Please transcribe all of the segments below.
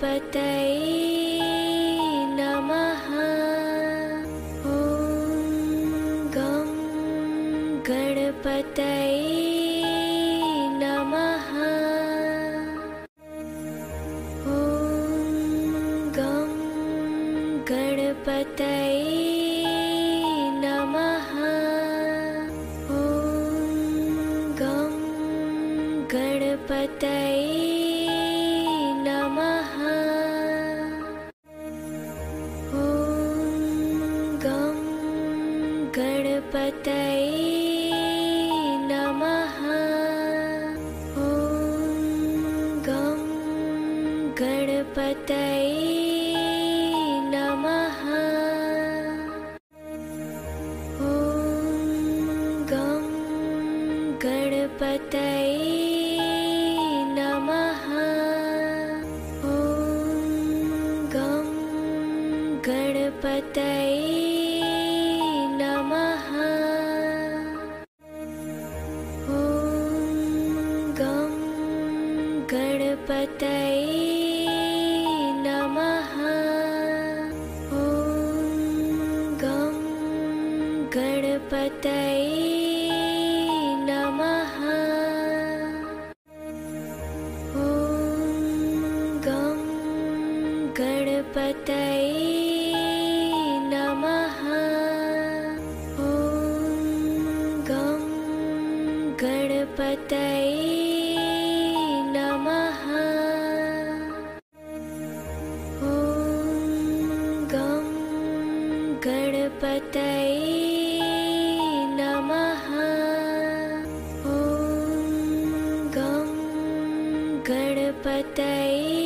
पतय नमः। गं गणपतय नमः। गं गणपतय नमः। गं गणपतय गणपतये नमः। ॐ गं गणपतये नमः। ॐ गं गणपतये नमः। ॐ गं गणपतये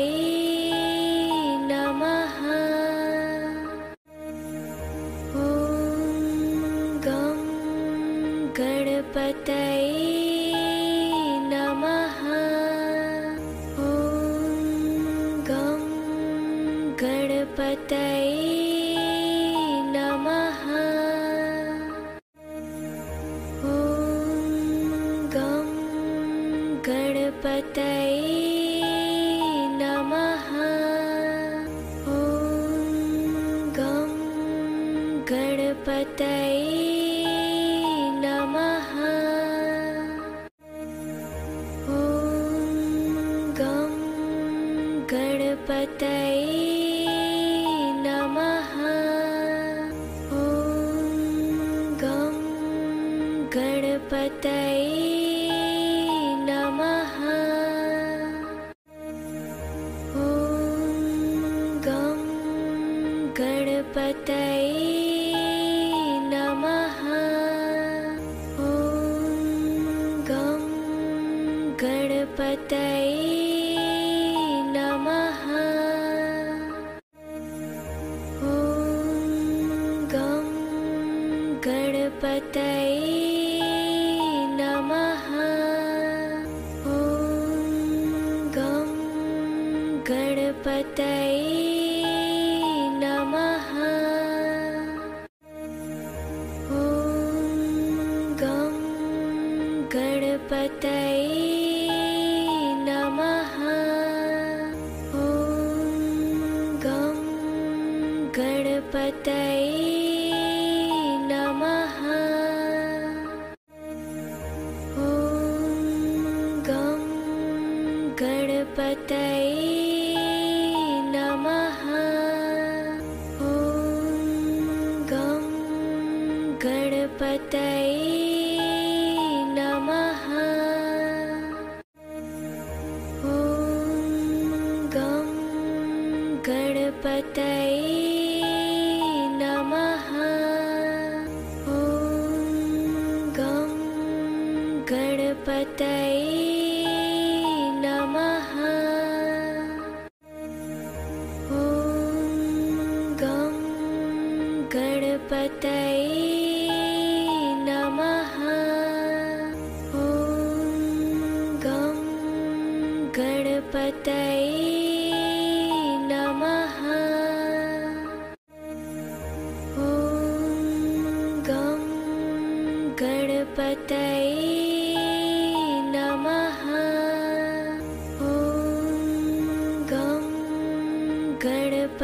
birthday. गणपतये नमः। गं गणपतय नमः। गं गणपतये नमः। ॐ गं गणपतये day.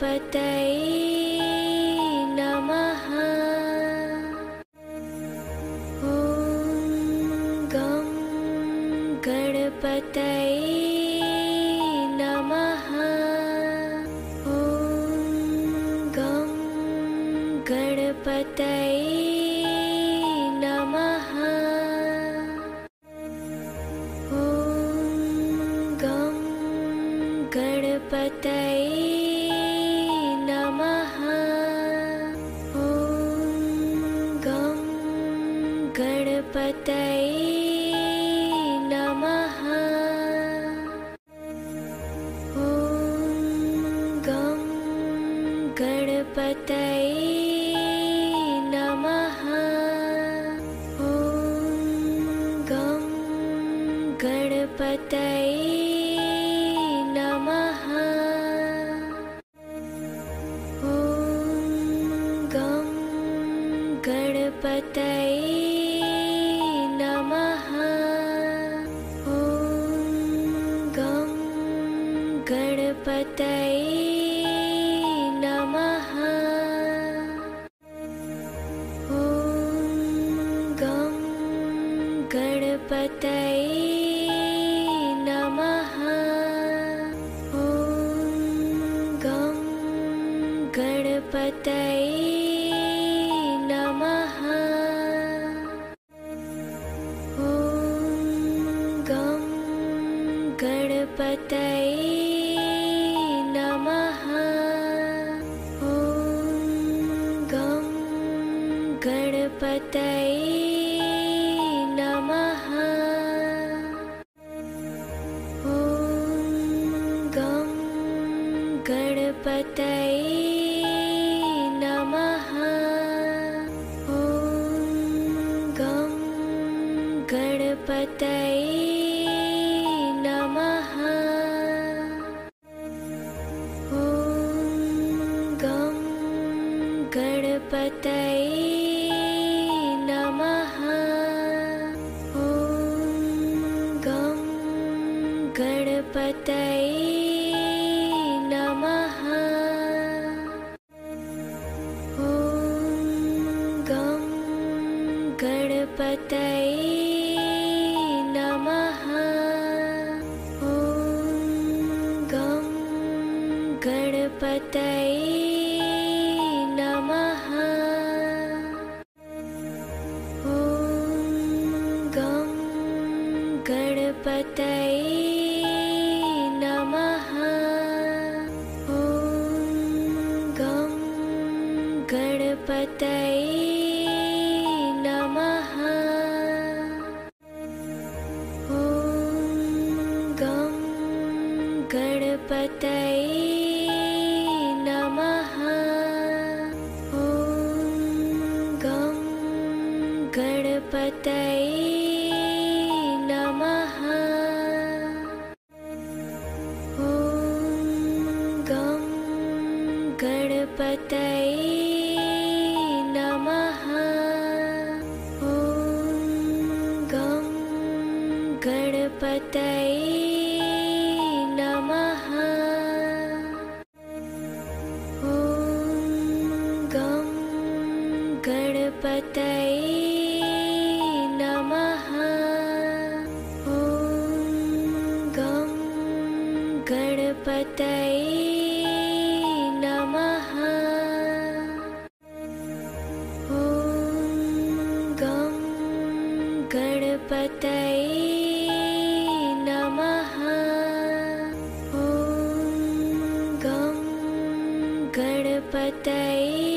but they बताई But they. तय नमः। गं गणपतय नमः। गं गणपतय नमः। day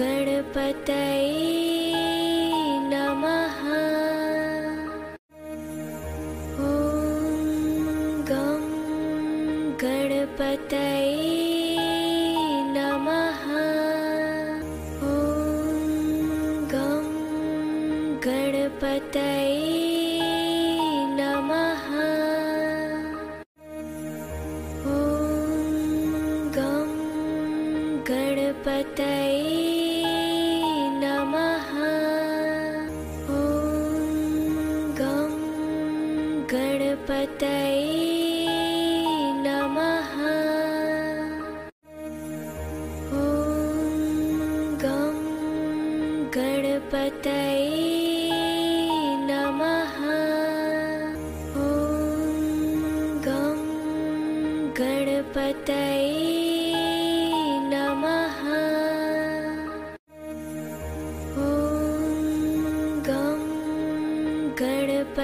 गणपतये नमः। ॐ गं गणपतये नमः। ॐ गं गणपतये नमः। गं गणपतय